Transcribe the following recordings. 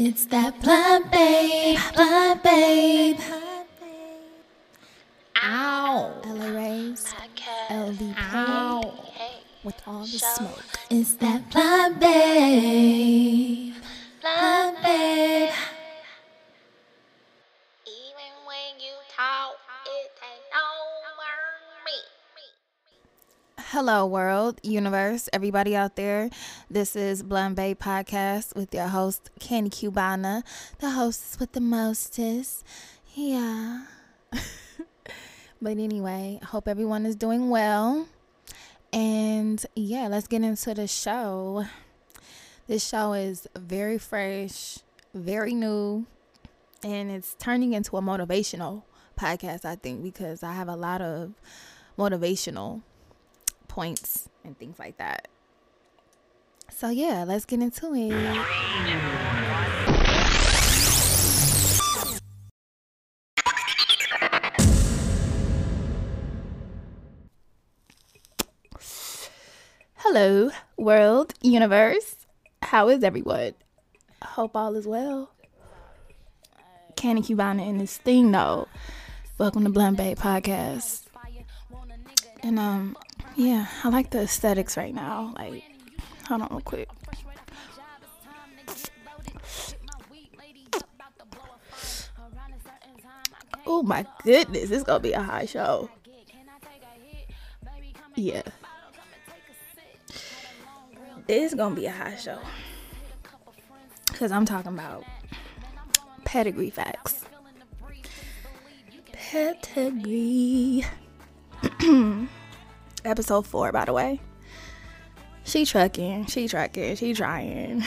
It's that blind babe, blind babe. Ow. LA Rays, Ow. with all the smoke. It's that blind babe, blind babe. Hello, world, universe, everybody out there. This is Blunt Babe Podcast with your host, Candy Cubana, the hostess with the mostest. Yeah. but anyway, hope everyone is doing well. And yeah, let's get into the show. This show is very fresh, very new, and it's turning into a motivational podcast, I think, because I have a lot of motivational points and things like that. So yeah, let's get into it. Hello, world, universe. How is everyone? Hope all is well. Candy Cubana in this thing though. Welcome to Blunt Babe Podcast. And um, yeah, I like the aesthetics right now. Like, hold on real quick. Oh my goodness, this gonna be a high show. Yeah. It's gonna be a high show. Cause I'm talking about pedigree facts. Pedigree. Episode four, by the way. She trucking, she trucking, she trying.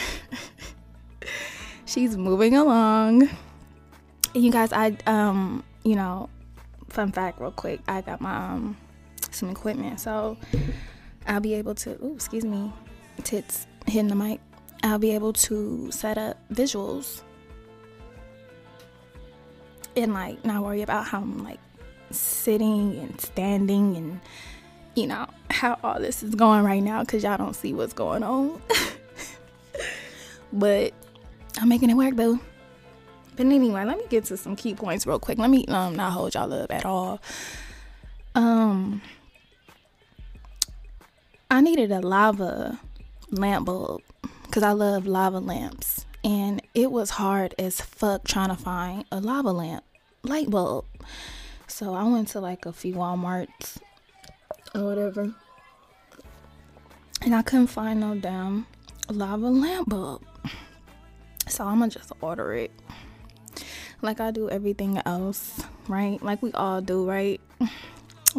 She's moving along. You guys, I um, you know, fun fact real quick, I got my um some equipment, so I'll be able to ooh, excuse me, tits hitting the mic. I'll be able to set up visuals and like not worry about how I'm like sitting and standing and you know how all this is going right now because y'all don't see what's going on. But i'm making it work boo but anyway let me get to some key points real quick. Let me um not hold y'all up at all. Um i needed a lava lamp bulb because i love lava lamps. And it was hard as fuck trying to find a lava lamp light bulb. So I went to like a few Walmarts or whatever. And I couldn't find no damn lava lamp bulb. So I'm gonna just order it. Like I do everything else, right? Like we all do, right?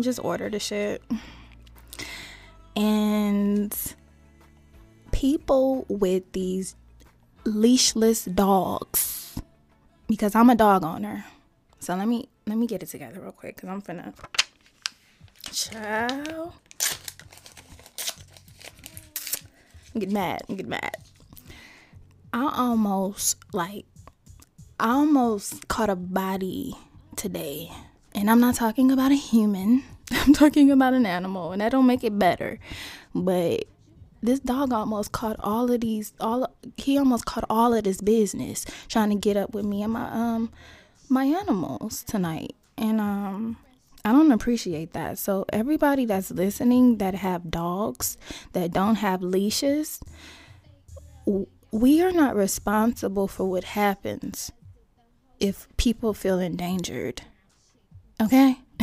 Just order the shit. And people with these leashless dogs, because I'm a dog owner. So let me let me get it together real quick because I'm finna. Ciao. I'm getting mad. I'm getting mad. I almost like I almost caught a body today. And I'm not talking about a human. I'm talking about an animal. And that don't make it better. But this dog almost caught all of these all he almost caught all of this business trying to get up with me and my um my animals tonight and um I don't appreciate that. So everybody that's listening that have dogs that don't have leashes, we are not responsible for what happens if people feel endangered. Okay?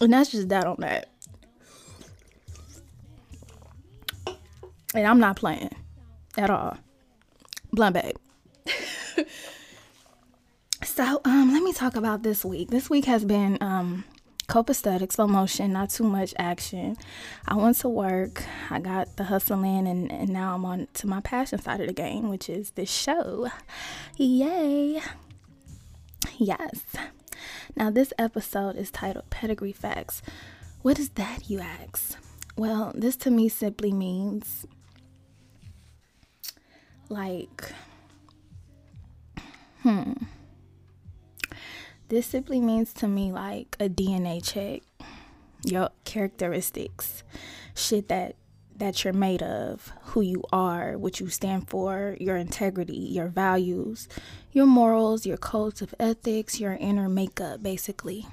and that's just that on that. And I'm not playing at all. Blunt babe. So, um, let me talk about this week. This week has been um copacetic, slow motion, not too much action. I went to work, I got the hustle in, and, and now I'm on to my passion side of the game, which is this show. Yay! Yes. Now, this episode is titled Pedigree Facts. What is that, you ask? Well, this to me simply means like, hmm this simply means to me like a DNA check, your characteristics, shit that that you're made of, who you are, what you stand for, your integrity, your values, your morals, your codes of ethics, your inner makeup, basically.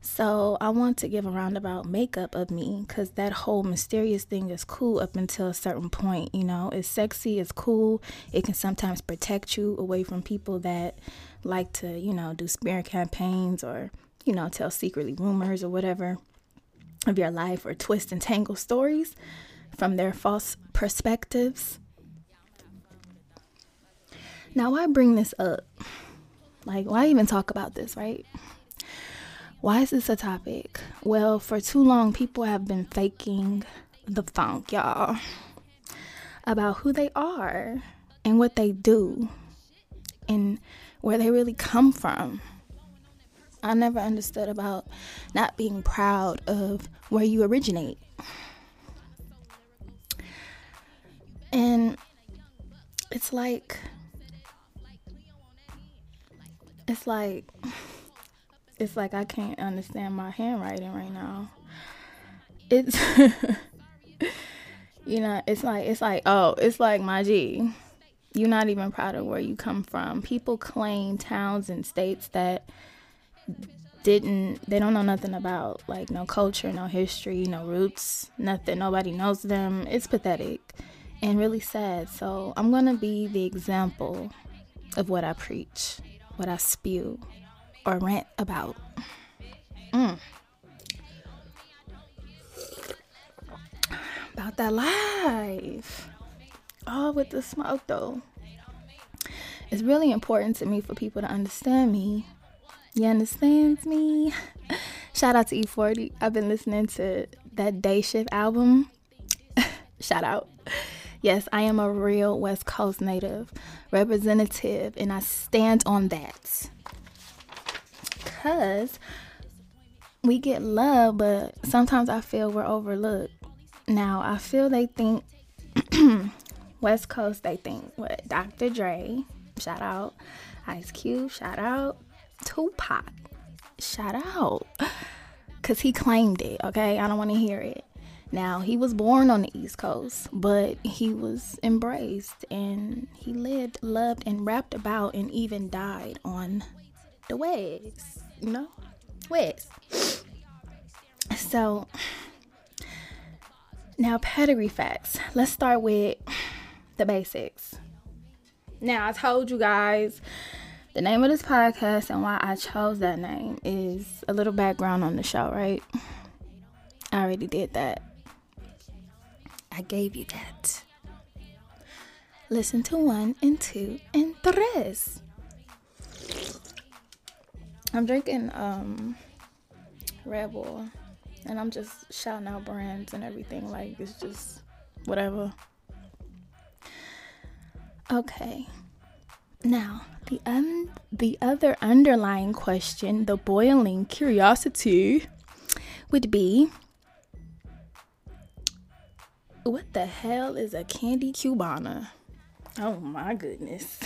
So, I want to give a roundabout makeup of me because that whole mysterious thing is cool up until a certain point. You know, it's sexy, it's cool. It can sometimes protect you away from people that like to, you know, do smear campaigns or, you know, tell secretly rumors or whatever of your life or twist and tangle stories from their false perspectives. Now, why bring this up? Like, why even talk about this, right? Why is this a topic? Well, for too long, people have been faking the funk, y'all, about who they are and what they do and where they really come from. I never understood about not being proud of where you originate. And it's like, it's like, it's like I can't understand my handwriting right now. It's, you know, it's like, it's like, oh, it's like my G. You're not even proud of where you come from. People claim towns and states that didn't they don't know nothing about like no culture no history no roots nothing. Nobody knows them. It's pathetic and really sad. So i'm gonna be the example of what i preach what i spew or rant about. Mm. about that life all with the smoke though it's really important to me for people to understand me you understand me? Shout out to E40. I've been listening to that Day Shift album. Shout out. Yes, I am a real West Coast native representative, and I stand on that. Because we get love, but sometimes I feel we're overlooked. Now, I feel they think West Coast, they think what Dr. Dre, shout out, Ice Cube, shout out, Tupac. Shout out. Because he claimed it, okay? I don't want to hear it. Now, he was born on the East Coast, but he was embraced and he lived, loved, and rapped about and even died on the West, you know? West. So, now pedigree facts. Let's start with the basics. Now, I told you guys the name of this podcast and why I chose that name is a little background on the show, right? I already did that. I gave you that. Listen to one and two and tres. I'm drinking um Red Bull and I'm just shouting out brands and everything like it's just whatever. Okay. Now, the un- the other underlying question, the boiling curiosity, would be what the hell is a candy cubana? Oh my goodness.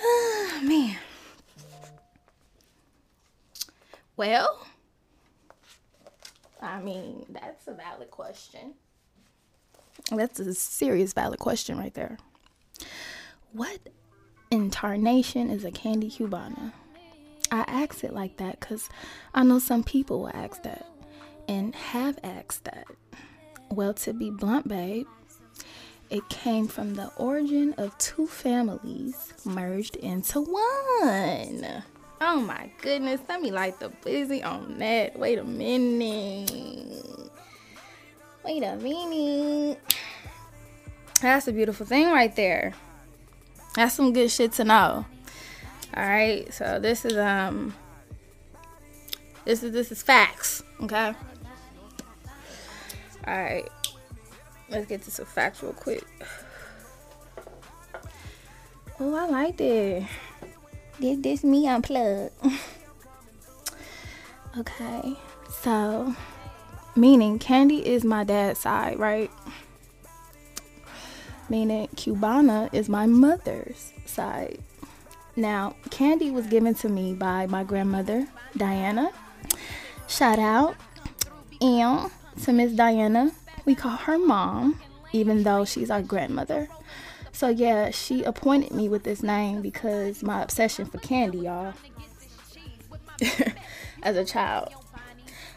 oh, man. Well, I mean, that's a valid question. That's a serious valid question right there. What in tarnation is a candy cubana? I ask it like that because I know some people will ask that and have asked that. Well, to be blunt, babe, it came from the origin of two families merged into one. Oh my goodness, let me light the busy on that. Wait a minute. Wait a minute. That's a beautiful thing right there. That's some good shit to know. All right, so this is um, this is this is facts. Okay. All right, let's get to some facts real quick. Oh, I like it. This this me unplugged. okay, so meaning Candy is my dad's side, right? meaning Cubana is my mother's side. Now, candy was given to me by my grandmother, Diana. Shout out. M to Miss Diana. We call her mom, even though she's our grandmother. So yeah, she appointed me with this name because my obsession for candy, y'all. As a child.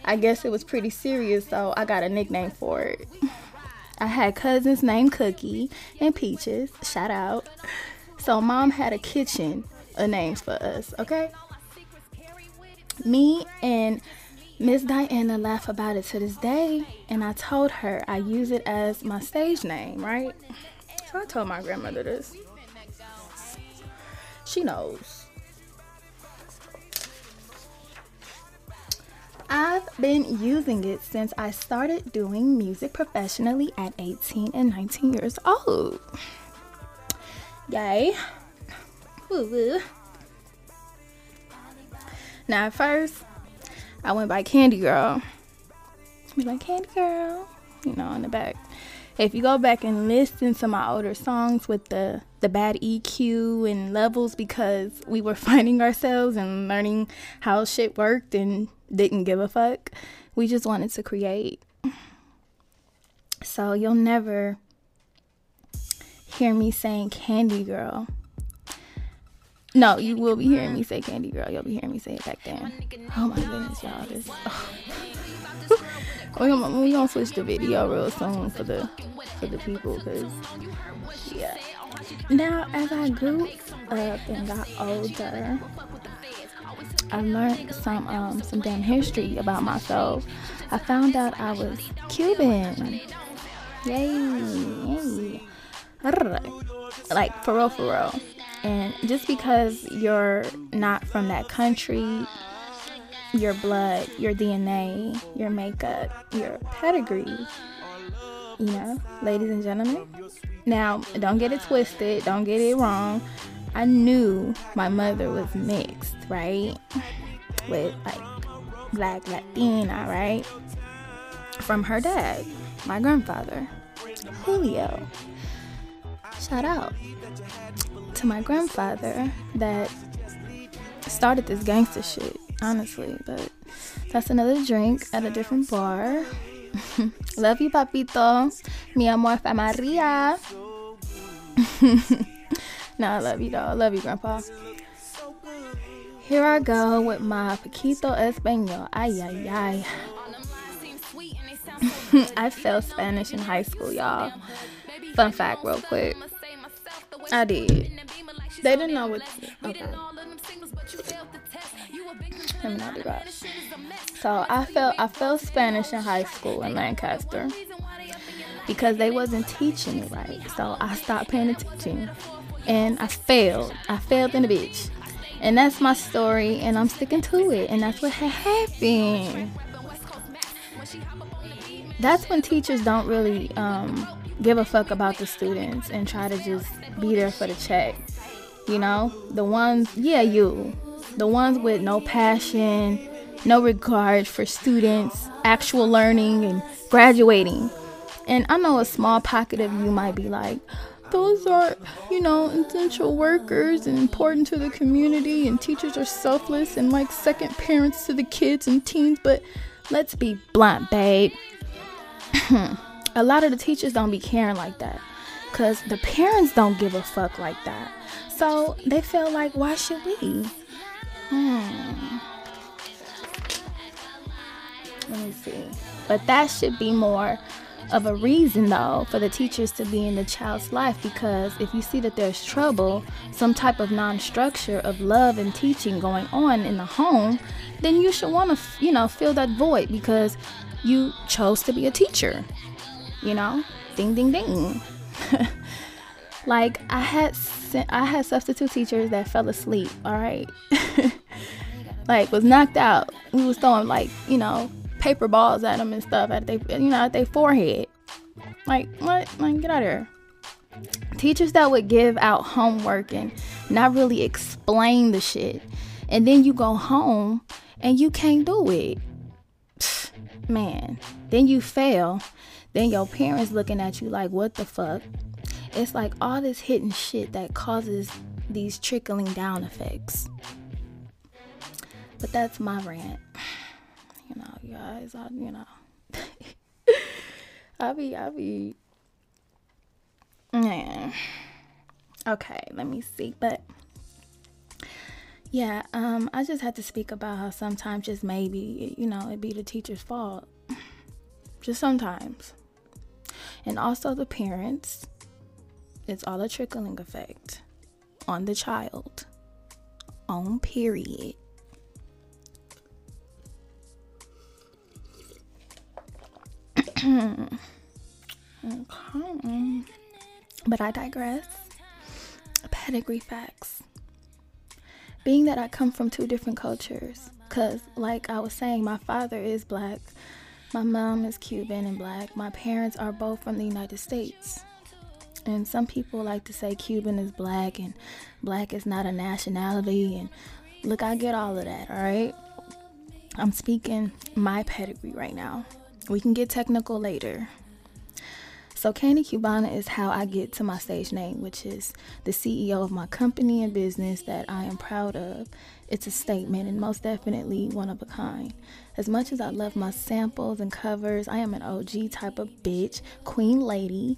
I guess it was pretty serious, so I got a nickname for it. I had cousins named Cookie and Peaches. Shout out. So mom had a kitchen of names for us, okay? Me and Miss Diana laugh about it to this day, and I told her I use it as my stage name, right? So I told my grandmother this. She knows. I've been using it since I started doing music professionally at 18 and 19 years old. Yay. Woo woo. Now, at first, I went by Candy Girl. Be like, Candy Girl, you know, in the back. If you go back and listen to my older songs with the the bad EQ and levels because we were finding ourselves and learning how shit worked and didn't give a fuck. We just wanted to create. So you'll never hear me saying Candy Girl. No, you will be hearing me say Candy Girl. You'll be hearing me say it back then. Oh my goodness, y'all. This. Oh. we're, gonna, we gonna switch the video real soon for the for the people, cause yeah. Now, as I grew up and got older, I learned some um, some damn history about myself. I found out I was Cuban. Yay! yay. Like for real, for real. And just because you're not from that country, your blood, your DNA, your makeup, your pedigree, you know, ladies and gentlemen. Now, don't get it twisted, don't get it wrong. I knew my mother was mixed, right? With like black Latina, right? From her dad, my grandfather, Julio. Shout out to my grandfather that started this gangster shit, honestly. But that's another drink at a different bar. Love you, papito. Mi amor, Maria. no, I love you, dog. Love you, grandpa. Here I go with my Paquito Espanol. Ay, ay, ay. I failed Spanish in high school, y'all. Fun fact, real quick. I did. They didn't know what. Okay. Let me not do that. So I felt I felt Spanish in high school in Lancaster because they wasn't teaching it right. So I stopped paying attention, and I failed. I failed in the bitch, and that's my story, and I'm sticking to it, and that's what happened. That's when teachers don't really um, give a fuck about the students and try to just be there for the check. You know, the ones, yeah, you, the ones with no passion, no regard for students, actual learning, and graduating. And I know a small pocket of you might be like, those are, you know, essential workers and important to the community, and teachers are selfless and like second parents to the kids and teens. But let's be blunt, babe. a lot of the teachers don't be caring like that because the parents don't give a fuck like that. So they feel like, why should we? Hmm. Let me see. But that should be more of a reason, though, for the teachers to be in the child's life because if you see that there's trouble, some type of non structure of love and teaching going on in the home, then you should want to, you know, fill that void because you chose to be a teacher you know ding ding ding like i had i had substitute teachers that fell asleep all right like was knocked out. We was throwing like you know paper balls at them and stuff at they you know at their forehead. Like what? Like get out of here. Teachers that would give out homework and not really explain the shit. And then you go home and you can't do it. Man then you fail. Then your parents looking at you like, what the fuck? It's like all this hidden shit that causes these trickling down effects. But that's my rant. You know, you guys, I, you know, I be, I be. Yeah. Okay, let me see. But yeah, um, I just had to speak about how sometimes just maybe, you know, it be the teacher's fault. Just sometimes. And also the parents. It's all a trickling effect on the child. On period. okay. But I digress. Pedigree facts. Being that I come from two different cultures, because, like I was saying, my father is black, my mom is Cuban and black, my parents are both from the United States. And some people like to say Cuban is black and black is not a nationality. And look, I get all of that, all right? I'm speaking my pedigree right now. We can get technical later. So, Candy Cubana is how I get to my stage name, which is the CEO of my company and business that I am proud of. It's a statement and most definitely one of a kind. As much as I love my samples and covers, I am an OG type of bitch, queen lady,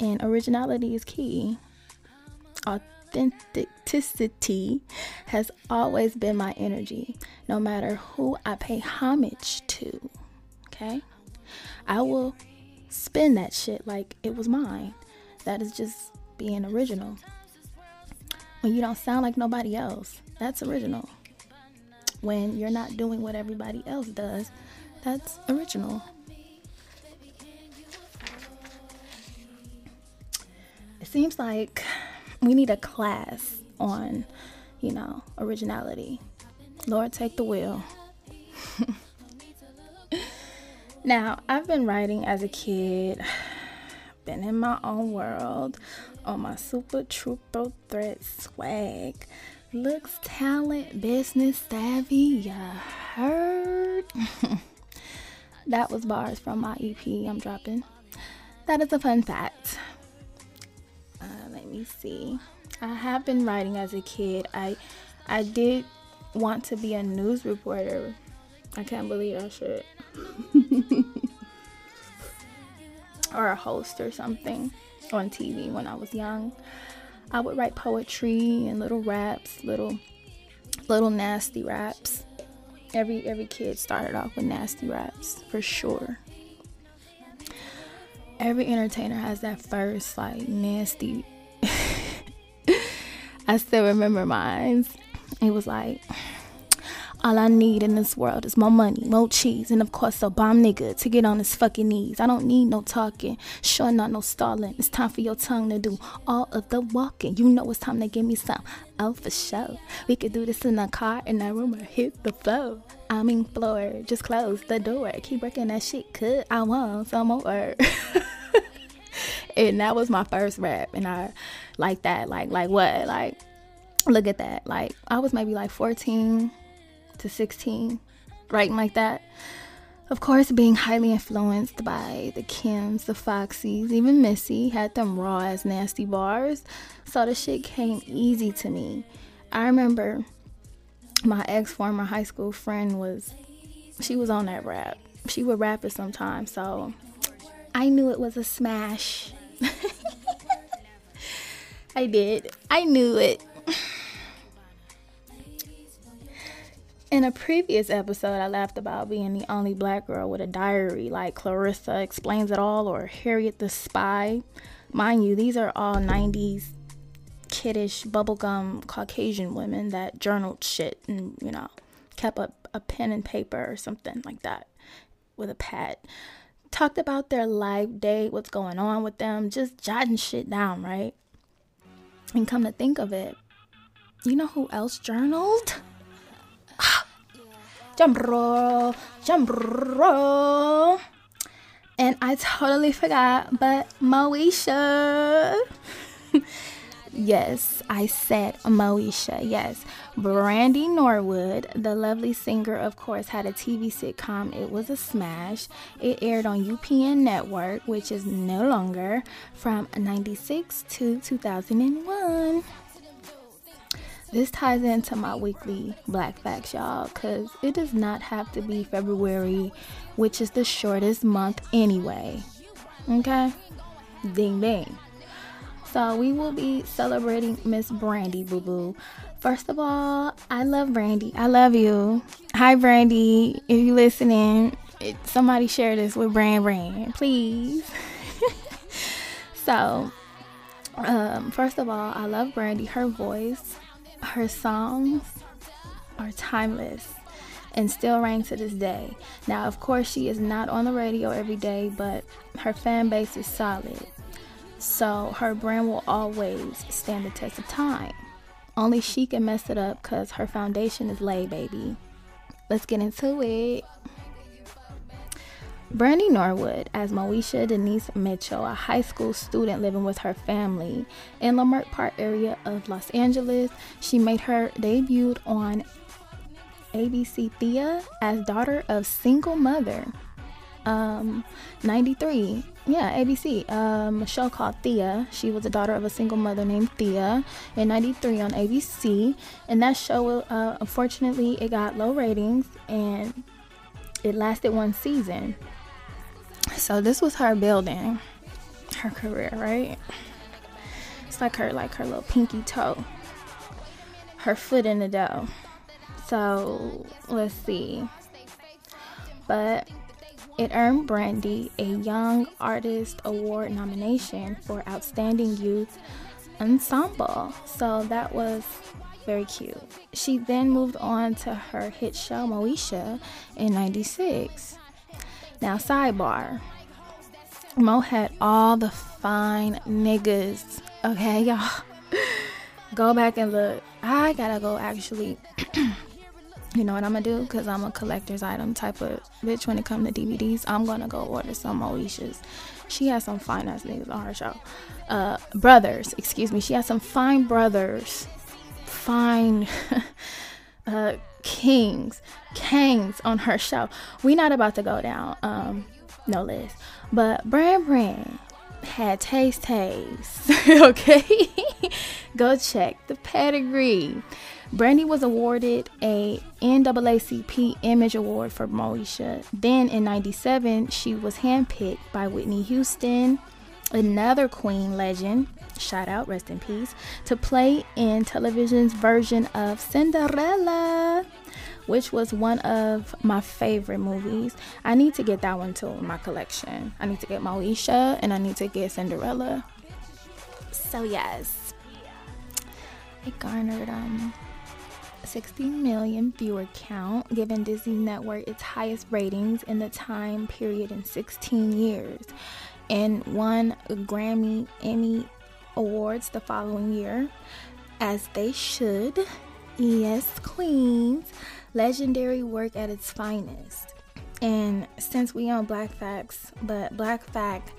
and originality is key. Authenticity has always been my energy, no matter who I pay homage to. Okay? I will spin that shit like it was mine. That is just being original. When you don't sound like nobody else, that's original. When you're not doing what everybody else does, that's original. Seems like we need a class on, you know, originality. Lord, take the wheel. Now, I've been writing as a kid, been in my own world on my super trooper threat swag. Looks, talent, business savvy, you heard? that was bars from my EP I'm dropping. That is a fun fact. Uh, let me see. I have been writing as a kid. I I did want to be a news reporter. I can't believe i should or a host or something on TV when I was young. I would write poetry and little raps, little little nasty raps. Every every kid started off with nasty raps for sure. Every entertainer has that first like nasty I still remember mine. It was like all I need in this world is more money, more cheese, and of course a bomb nigga to get on his fucking knees. I don't need no talking, sure not no stalling. It's time for your tongue to do all of the walking. You know it's time to give me some. Oh, for sure. We could do this in a car in that room or hit the floor. I mean floor, just close the door. Keep working that shit, could I want some more. and that was my first rap, and I like that. Like, like what? Like, look at that. Like, I was maybe like 14 to 16, writing like that. Of course, being highly influenced by the Kims, the Foxies, even Missy had them raw as nasty bars. So the shit came easy to me. I remember my ex former high school friend was, she was on that rap. She would rap it sometimes. So I knew it was a smash. I did. I knew it. In a previous episode, I laughed about being the only black girl with a diary like Clarissa Explains It All or Harriet the Spy. Mind you, these are all 90s kiddish, bubblegum Caucasian women that journaled shit and, you know, kept a, a pen and paper or something like that with a pad. Talked about their life, day, what's going on with them, just jotting shit down, right? And come to think of it, you know who else journaled? Jump roll, jump roll. And I totally forgot, but Moesha. yes, I said Moesha. Yes. Brandy Norwood, the lovely singer, of course, had a TV sitcom. It was a smash. It aired on UPN Network, which is no longer, from 96 to 2001. This ties into my weekly Black Facts, y'all, because it does not have to be February, which is the shortest month anyway. Okay? Ding ding. So we will be celebrating Miss Brandy Boo Boo. First of all, I love Brandy. I love you. Hi Brandy. If you listening, it, somebody share this with Brand Brand, please. so um, first of all, I love Brandy. Her voice, her songs are timeless and still reign to this day. Now, of course, she is not on the radio every day, but her fan base is solid. So her brand will always stand the test of time. Only she can mess it up because her foundation is laid, baby. Let's get into it. Brandy Norwood as Moesha Denise Mitchell, a high school student living with her family in Leimert Park area of Los Angeles. She made her debut on ABC Thea as daughter of single mother. Um, 93. Yeah, ABC. Um, show called Thea. She was the daughter of a single mother named Thea in 93 on ABC. And that show, uh, unfortunately, it got low ratings and it lasted one season. So this was her building her career, right? It's like her like her little pinky toe. Her foot in the dough. So let's see. But it earned Brandy a Young Artist Award nomination for Outstanding Youth Ensemble. So that was very cute. She then moved on to her hit show Moesha in 96. Now, sidebar. Mo had all the fine niggas. Okay, y'all. go back and look. I gotta go actually you know what I'm gonna do? Cause I'm a collector's item type of bitch when it comes to DVDs. I'm gonna go order some Moesha's. She has some fine ass niggas on her show. Uh, brothers, excuse me. She has some fine brothers, fine uh, kings, kings on her show. We not about to go down, um, no list. But Brand Brand had taste taste. okay, go check the pedigree. Brandy was awarded a NAACP Image Award for Moesha. Then in 97, she was handpicked by Whitney Houston, another Queen legend, shout out, rest in peace, to play in television's version of Cinderella, which was one of my favorite movies. I need to get that one too in my collection. I need to get Moesha and I need to get Cinderella. So yes, it garnered um 16 million viewer count, giving Disney Network its highest ratings in the time period in 16 years, and won Grammy Emmy Awards the following year, as they should. Yes, Queens, legendary work at its finest. And since we on Black Facts, but Black Fact,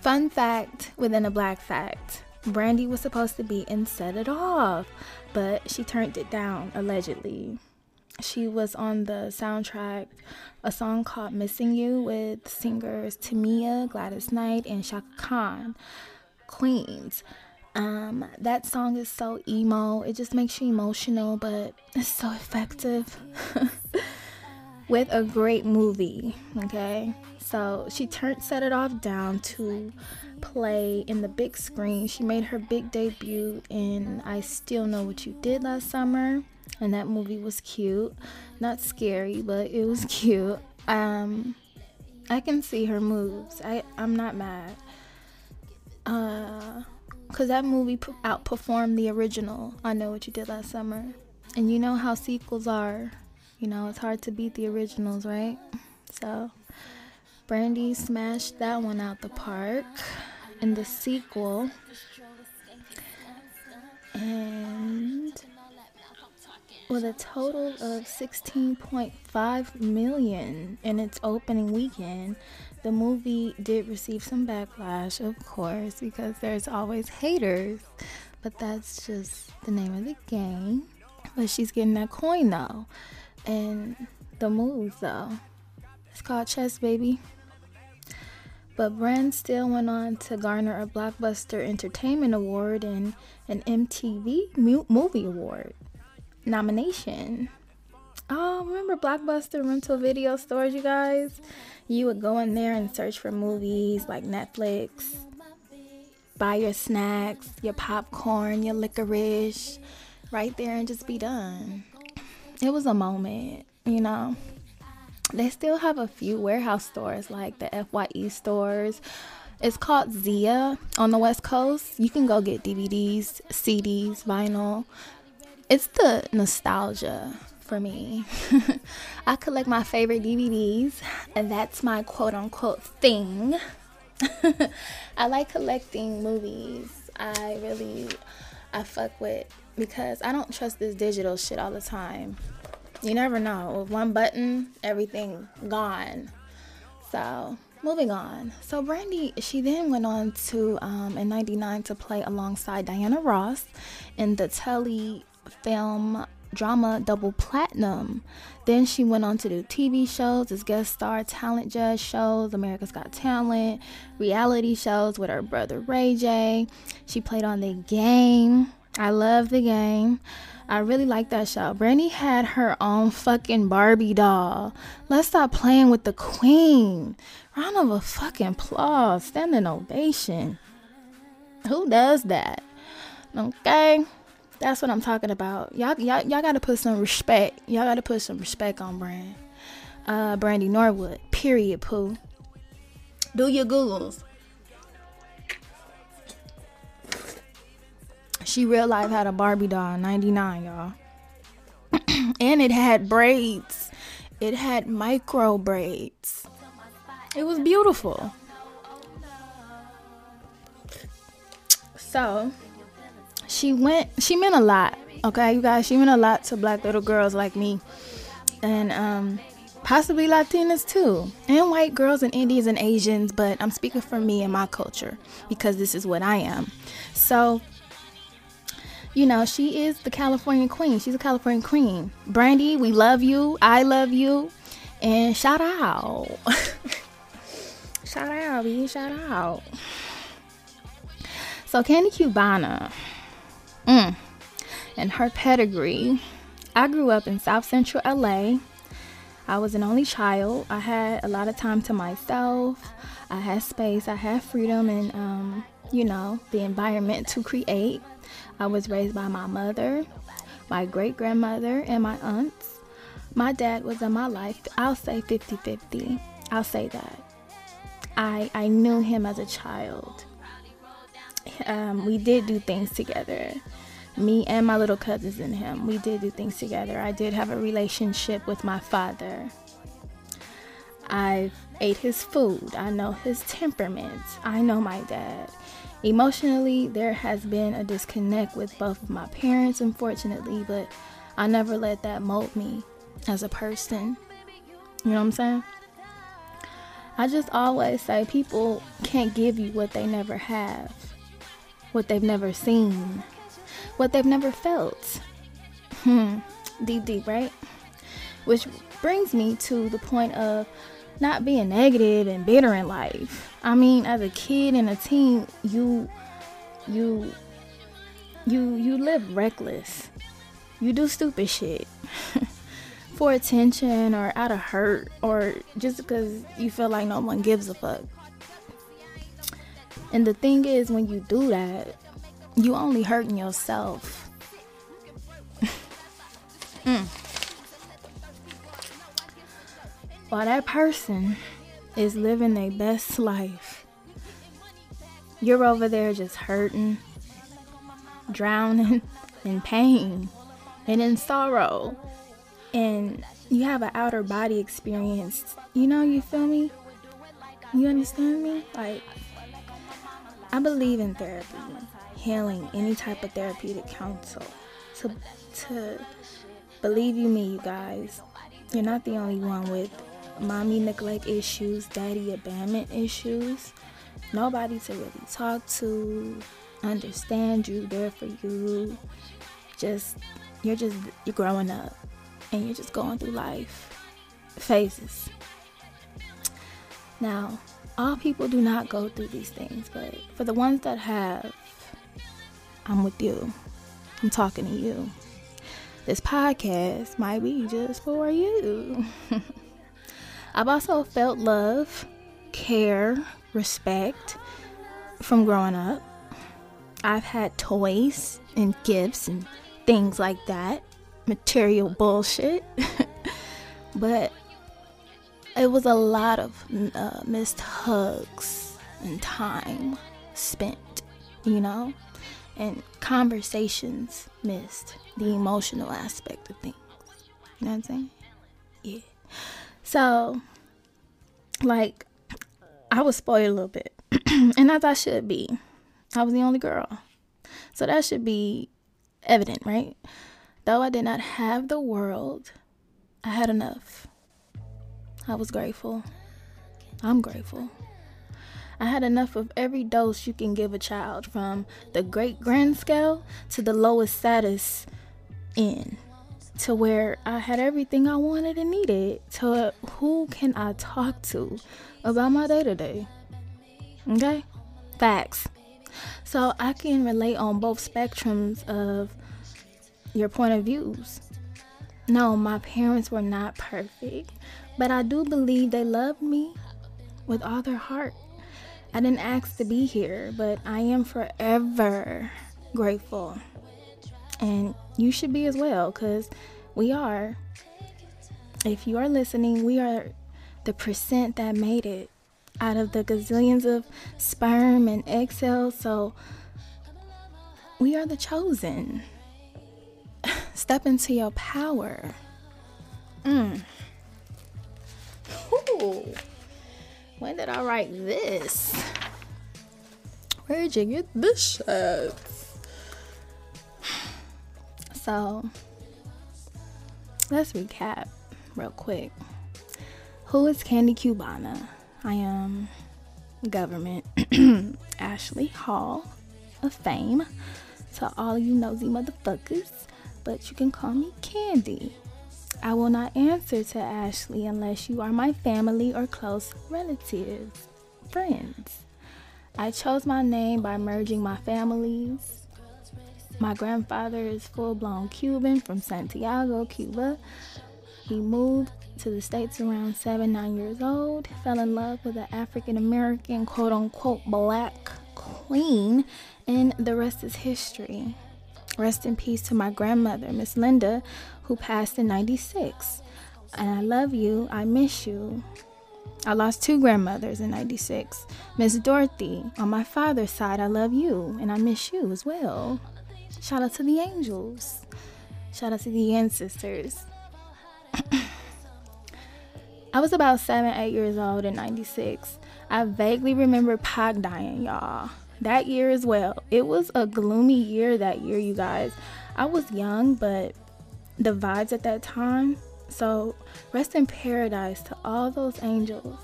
fun fact within a Black Fact Brandy was supposed to be in Set It Off, but she turned it down, allegedly. She was on the soundtrack, a song called Missing You with singers Tamia, Gladys Knight, and Chaka Khan, Queens. Um, that song is so emo, it just makes you emotional, but it's so effective. with a great movie, okay? So she turned Set It Off down to play in the big screen. She made her big debut in I Still Know What You Did last summer, and that movie was cute. Not scary, but it was cute. Um, I can see her moves. I I'm not mad. Uh, cause that movie outperformed the original. I Know What You Did last summer, and you know how sequels are. You know it's hard to beat the originals, right? So. Brandy smashed that one out the park in the sequel. And with a total of 16.5 million in its opening weekend, the movie did receive some backlash, of course, because there's always haters. But that's just the name of the game. But she's getting that coin though. And the moves though. It's called chess, baby. But Brand still went on to garner a Blockbuster Entertainment Award and an MTV Movie Award nomination. Oh, remember Blockbuster rental video stores, you guys? You would go in there and search for movies like Netflix, buy your snacks, your popcorn, your licorice, right there and just be done. It was a moment, you know. They still have a few warehouse stores like the FYE stores. It's called Zia on the West Coast. You can go get DVDs, CDs, vinyl. It's the nostalgia for me. I collect my favorite DVDs, and that's my quote unquote thing. I like collecting movies. I really I fuck with because I don't trust this digital shit all the time. You never know. With one button, everything gone. So moving on. So Brandy, she then went on to um, in '99 to play alongside Diana Ross in the telly film drama double platinum. Then she went on to do TV shows as guest star, talent judge shows, America's Got Talent, reality shows with her brother Ray J. She played on The Game. I love The Game. I really like that show. Brandy had her own fucking Barbie doll. Let's stop playing with the queen. Round of a fucking applause, standing ovation. Who does that? Okay. That's what I'm talking about. Y'all, y'all, y'all gotta put some respect. Y'all gotta put some respect on Brand. Uh, Brandy Norwood. Period. Pooh. Do your googles. She real life had a Barbie doll '99, y'all, and it had braids. It had micro braids. It was beautiful. So she went she meant a lot okay you guys she meant a lot to black little girls like me and um possibly latinas too and white girls and indians and asians but i'm speaking for me and my culture because this is what i am so you know she is the california queen she's a california queen brandy we love you i love you and shout out shout out B, shout out so candy cubana Mm. And her pedigree. I grew up in South Central LA. I was an only child. I had a lot of time to myself. I had space. I had freedom and, um, you know, the environment to create. I was raised by my mother, my great grandmother, and my aunts. My dad was in my life, I'll say 50 50. I'll say that. I, I knew him as a child. Um, we did do things together me and my little cousins and him, we did do things together. I did have a relationship with my father. I ate his food. I know his temperament. I know my dad. Emotionally, there has been a disconnect with both of my parents, unfortunately, but I never let that mold me as a person. You know what I'm saying? I just always say people can't give you what they never have, what they've never seen what they've never felt. Hmm, deep, deep, right? Which brings me to the point of not being negative and bitter in life. I mean, as a kid and a teen, you, you, you, you live reckless. You do stupid shit for attention or out of hurt or just because you feel like no one gives a fuck. And the thing is, when you do that, you only hurting yourself. mm. While that person is living their best life, you're over there just hurting, drowning in pain and in sorrow. And you have an outer body experience. You know, you feel me? You understand me? Like, I believe in therapy healing, any type of therapeutic counsel. To, to believe you me, you guys, you're not the only one with mommy neglect issues, daddy abandonment issues. Nobody to really talk to, understand you, there for you. Just, you're just, you're growing up and you're just going through life phases. Now, all people do not go through these things, but for the ones that have, I'm with you. I'm talking to you. this podcast might be just for you. I've also felt love, care, respect from growing up. I've had toys and gifts and things like that, material bullshit. but it was a lot of uh, missed hugs and time spent, you know, and conversations missed, the emotional aspect of things. You know what I'm saying? Yeah. So, like, I was spoiled a little bit, and as I should be. I was the only girl. So that should be evident, right? Though I did not have the world, I had enough. I was grateful. I'm grateful. I had enough of every dose you can give a child, from the great grand scale to the lowest status in, to where I had everything I wanted and needed. To who can I talk to about my day to day? Okay? Facts. So I can relate on both spectrums of your point of views. No, my parents were not perfect, but I do believe they loved me with all their heart. I didn't ask to be here, but I am forever grateful. And you should be as well, because we are. If you are listening, we are the percent that made it out of the gazillions of sperm and egg cells. So we are the chosen. Step into your power. Mm. Ooh. When did I write this? Where did you get this at? So, let's recap real quick. Who is Candy Cubana? I am government Ashley Hall of Fame to all you nosy motherfuckers, but you can call me Candy. I will not answer to Ashley unless you are my family or close relatives, friends. I chose my name by merging my families. My grandfather is full blown Cuban from Santiago, Cuba. He moved to the States around seven, nine years old, fell in love with an African American, quote unquote, black queen, and the rest is history. Rest in peace to my grandmother, Miss Linda, who passed in 96. And I love you, I miss you. I lost two grandmothers in 96. Miss Dorothy, on my father's side, I love you, and I miss you as well. Shout out to the angels. Shout out to the ancestors. I was about seven, eight years old in 96. I vaguely remember Pac dying, y'all. That year as well. It was a gloomy year that year, you guys. I was young, but the vibes at that time. So, rest in paradise to all those angels.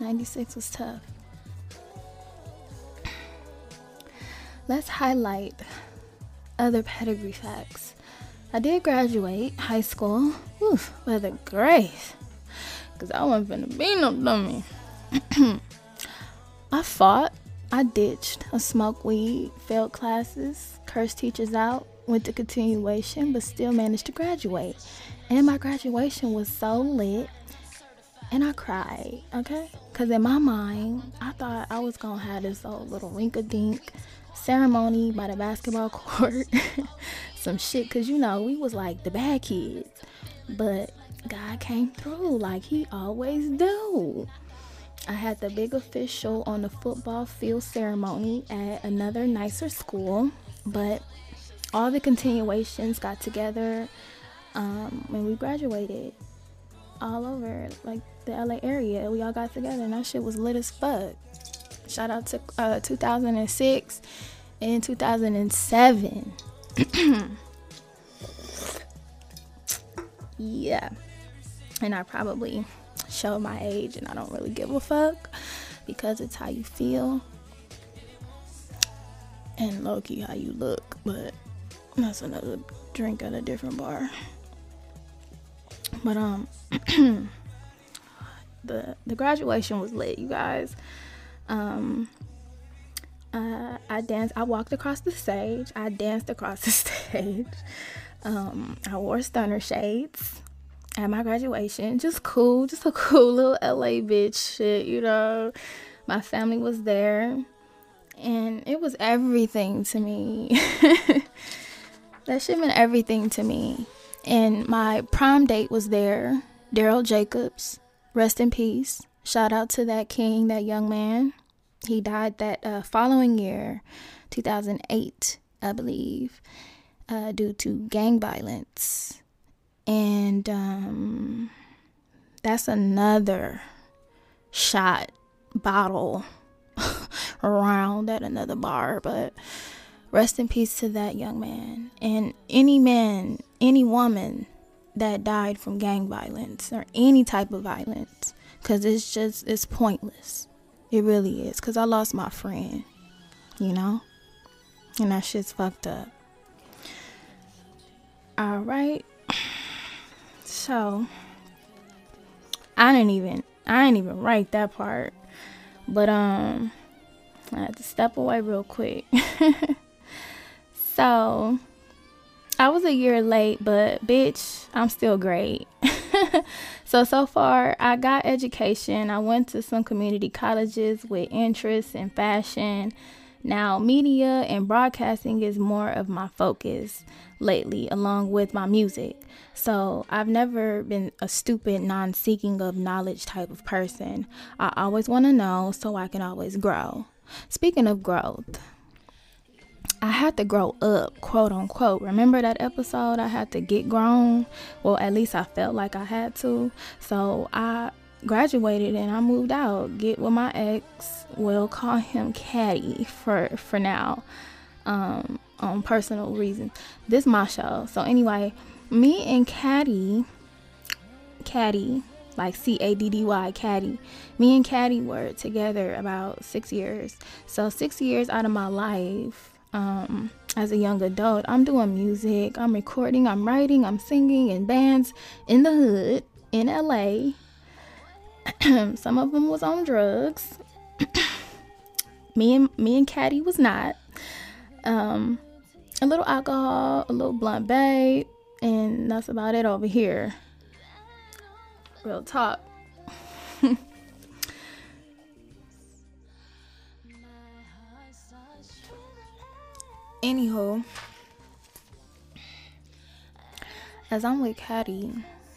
96 was tough. Let's highlight other pedigree facts. I did graduate high school oof, with a grace. Because I wasn't finna be no dummy. I fought. I ditched. I smoked weed, failed classes, cursed teachers out, went to continuation, but still managed to graduate. And my graduation was so lit. And I cried, okay? Because in my mind, I thought I was to have this old little rink a dink ceremony by the basketball court some shit because you know we was like the bad kids. But god came through like he always do. I had the big official on the football field ceremony at another nicer school but all the continuations got together um, when we graduated all over like the la area. We all got together and that shit was lit as fuck shout out to uh, 2006 and 2007 yeah. And I probably show my age and I don't really give a fuck because it's how you feel and low key how you look, but that's another drink at a different bar. But um the the graduation was lit, you guys. Um uh, I danced. I walked across the stage. I danced across the stage. Um, I wore stunner shades at my graduation. Just cool, just a cool little LA bitch shit, you know. My family was there, and it was everything to me. that shit meant everything to me. And my prom date was there, Daryl Jacobs. Rest in peace. Shout out to that king, that young man. He died that uh, following year, 2008, I believe, uh, due to gang violence. And um, that's another shot bottle around at another bar. But rest in peace to that young man. And any man, any woman that died from gang violence or any type of violence. Because it's just, it's pointless. It really is. Because I lost my friend, you know? And that shit's fucked up. All right. So I didn't even I didn't even write that part. But um I had to step away real quick. so I was a year late, but bitch, I'm still great. so so far I got education. I went to some community colleges with interests in fashion. Now, media and broadcasting is more of my focus lately, along with my music. So, I've never been a stupid, non seeking of knowledge type of person. I always want to know so I can always grow. Speaking of growth, I had to grow up, quote unquote. Remember that episode? I had to get grown. Well, at least I felt like I had to. So I graduated and I moved out. Get with my ex. We'll call him Caddy for for now. Um, on personal reasons. This my show. So anyway, me and Caddy, Caddy, like C A D D Y, Caddy. Me and Caddy were together about six years. So six years out of my life. Um, as a young adult, I'm doing music, I'm recording, I'm writing, I'm singing in bands in the hood in LA some of them was on drugs. me and me and Caddy was not. Um, a little alcohol, a little blunt babe, and that's about it over here. Real talk. Anywho, as I'm with Caddy,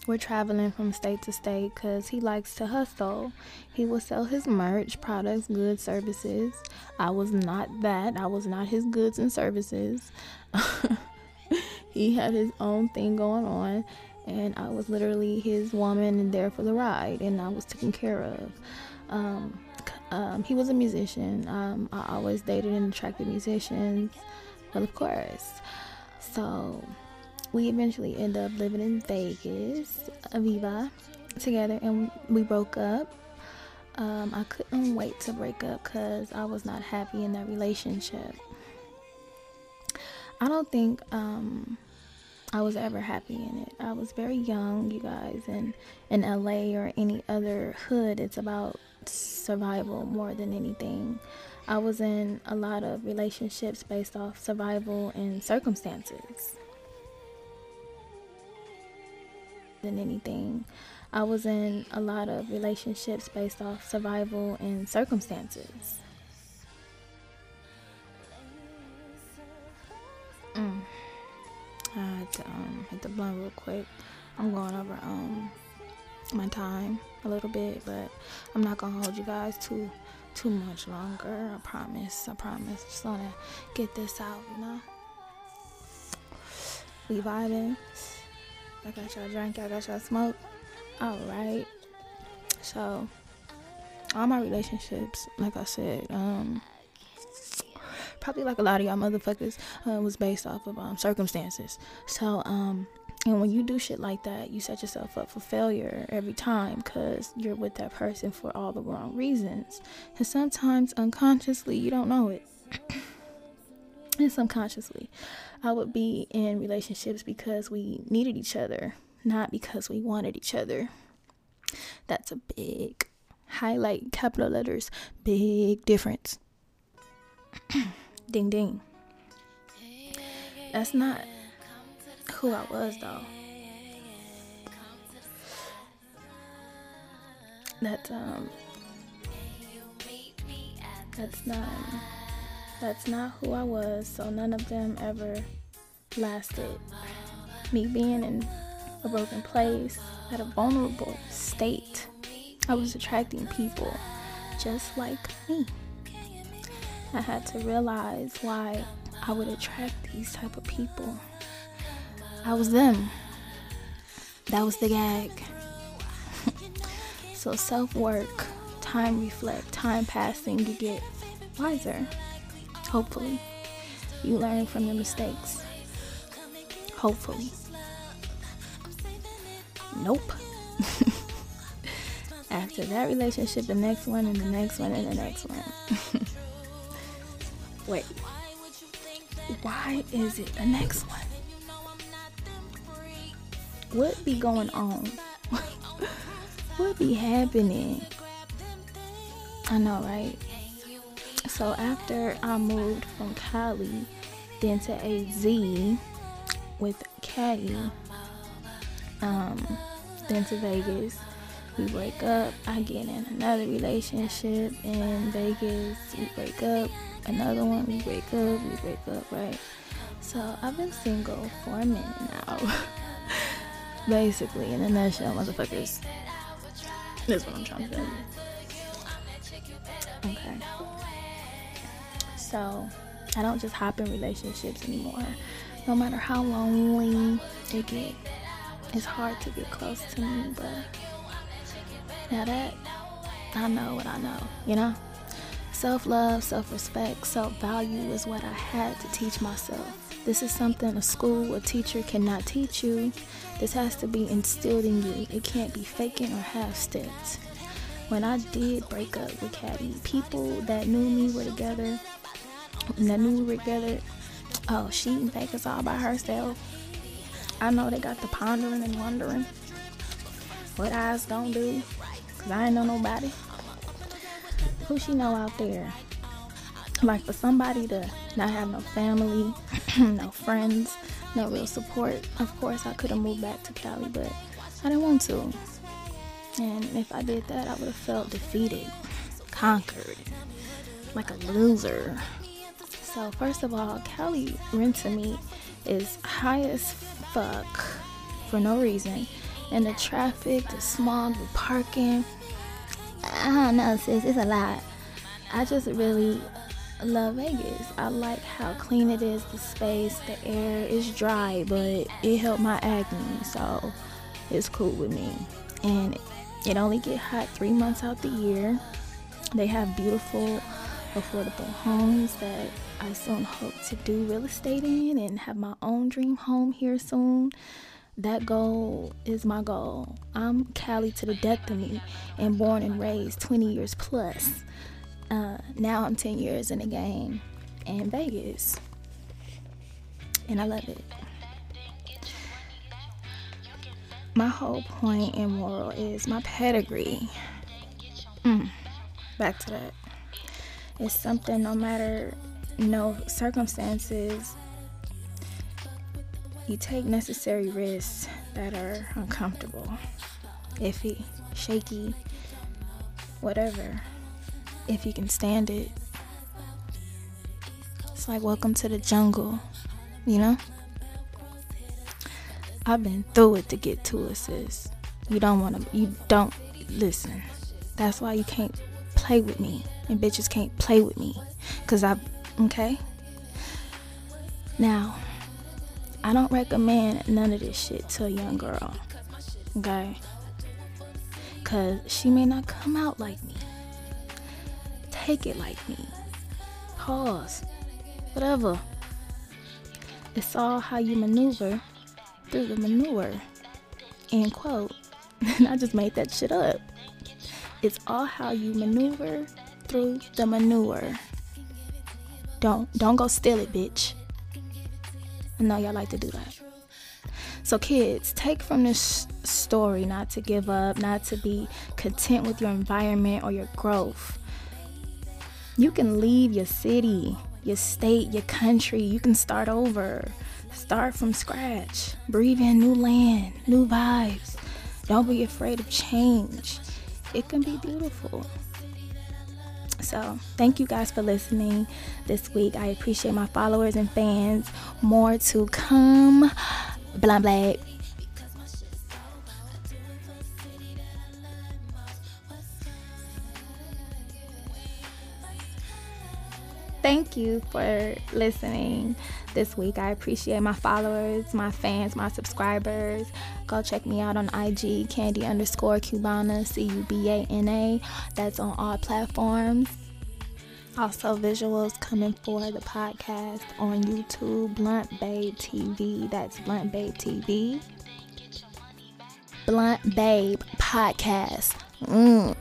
we're traveling from state to state because he likes to hustle. He will sell his merch, products, goods, services. I was not that. I was not his goods and services. he had his own thing going on, and I was literally his woman and there for the ride, and I was taken care of. Um, um, he was a musician. Um, I always dated and attracted musicians, well, of course. So we eventually end up living in Vegas, Aviva, together, and we broke up. Um, I couldn't wait to break up because I was not happy in that relationship. I don't think um, I was ever happy in it. I was very young, you guys, and in LA or any other hood, it's about survival more than anything. I was in a lot of relationships based off survival and circumstances. than anything. I was in a lot of relationships based off survival and circumstances. Mm. I had to um, hit the blunt real quick. I'm going over um my time a little bit, but I'm not gonna hold you guys too too much longer. I promise. I promise. Just wanna get this out, you know. We vibing. I got y'all drink, I got y'all smoke. Alright. So all my relationships, like I said, um probably like a lot of y'all motherfuckers uh, was based off of um, circumstances. So um and when you do shit like that, you set yourself up for failure every time because you're with that person for all the wrong reasons. And sometimes unconsciously, you don't know it. and subconsciously, I would be in relationships because we needed each other, not because we wanted each other. That's a big highlight, capital letters, big difference. ding ding. That's not who I was though. That um that's not that's not who I was, so none of them ever lasted. Me being in a broken place at a vulnerable state, I was attracting people just like me. I had to realize why I would attract these type of people. I was them. That was the gag. so self work, time reflect, time passing, you get wiser. Hopefully. You learn from your mistakes. Hopefully. Nope. After that relationship, the next one, and the next one, and the next one. Wait. Why is it the next one? What be going on? what be happening? I know, right? So after I moved from Cali, then to AZ with Caddy, um, then to Vegas. We break up. I get in another relationship in Vegas. We break up. Another one. We break up. We break up. Right. So I've been single for a minute now. Basically, in a nutshell, motherfuckers. That's what I'm trying to tell you. Okay. So I don't just hop in relationships anymore. No matter how lonely it get, it's hard to get close to me, but now that I know what I know, you know? Self love, self respect, self value is what I had to teach myself. This is something a school or teacher cannot teach you. This has to be instilled in you. It can't be faking or half stepped. When I did break up with Caddy, people that knew me were together, that knew we were together, oh, she in Vegas all by herself. I know they got the pondering and wondering what eyes don't do, cause I ain't know nobody. Who she know out there? Like for somebody to not have no family, no friends, no real support. Of course, I could have moved back to Cali, but I didn't want to. And if I did that, I would have felt defeated, conquered, like a loser. So first of all, Cali rent to me is high as fuck for no reason. And the traffic, the smog, the parking. Ah, I don't know, sis. It's a lot. I just really love Vegas. I like how clean it is, the space, the air is dry, but it helped my acne, so it's cool with me. And it only get hot three months out the year. They have beautiful, affordable homes that I soon hope to do real estate in and have my own dream home here soon. That goal is my goal. I'm Cali to the death of me and born and raised 20 years plus. Uh, now I'm 10 years in the game in Vegas. And I love it. My whole point and moral is my pedigree. Mm, back to that. It's something no matter no circumstances, you take necessary risks that are uncomfortable, iffy, shaky, whatever, if you can stand it. It's like welcome to the jungle, you know? I've been through it to get to it, sis. You don't want to, you don't listen. That's why you can't play with me, and bitches can't play with me. Cause I, okay? Now, I don't recommend none of this shit to a young girl, okay? Cause she may not come out like me. Take it like me. Pause. Whatever. It's all how you maneuver through the manure. End quote. And I just made that shit up. It's all how you maneuver through the manure. Don't don't go steal it, bitch. I know y'all like to do that. So kids, take from this story not to give up, not to be content with your environment or your growth. You can leave your city, your state, your country. You can start over. Start from scratch. Breathe in new land, new vibes. Don't be afraid of change. It can be beautiful. So, thank you guys for listening this week. I appreciate my followers and fans. More to come. Blah, blah. Thank you for listening this week. I appreciate my followers, my fans, my subscribers. Go check me out on IG, candy underscore Cubana, C U B A N A. That's on all platforms. Also, visuals coming for the podcast on YouTube, Blunt Babe TV. That's Blunt Babe TV. Blunt Babe Podcast. Mm.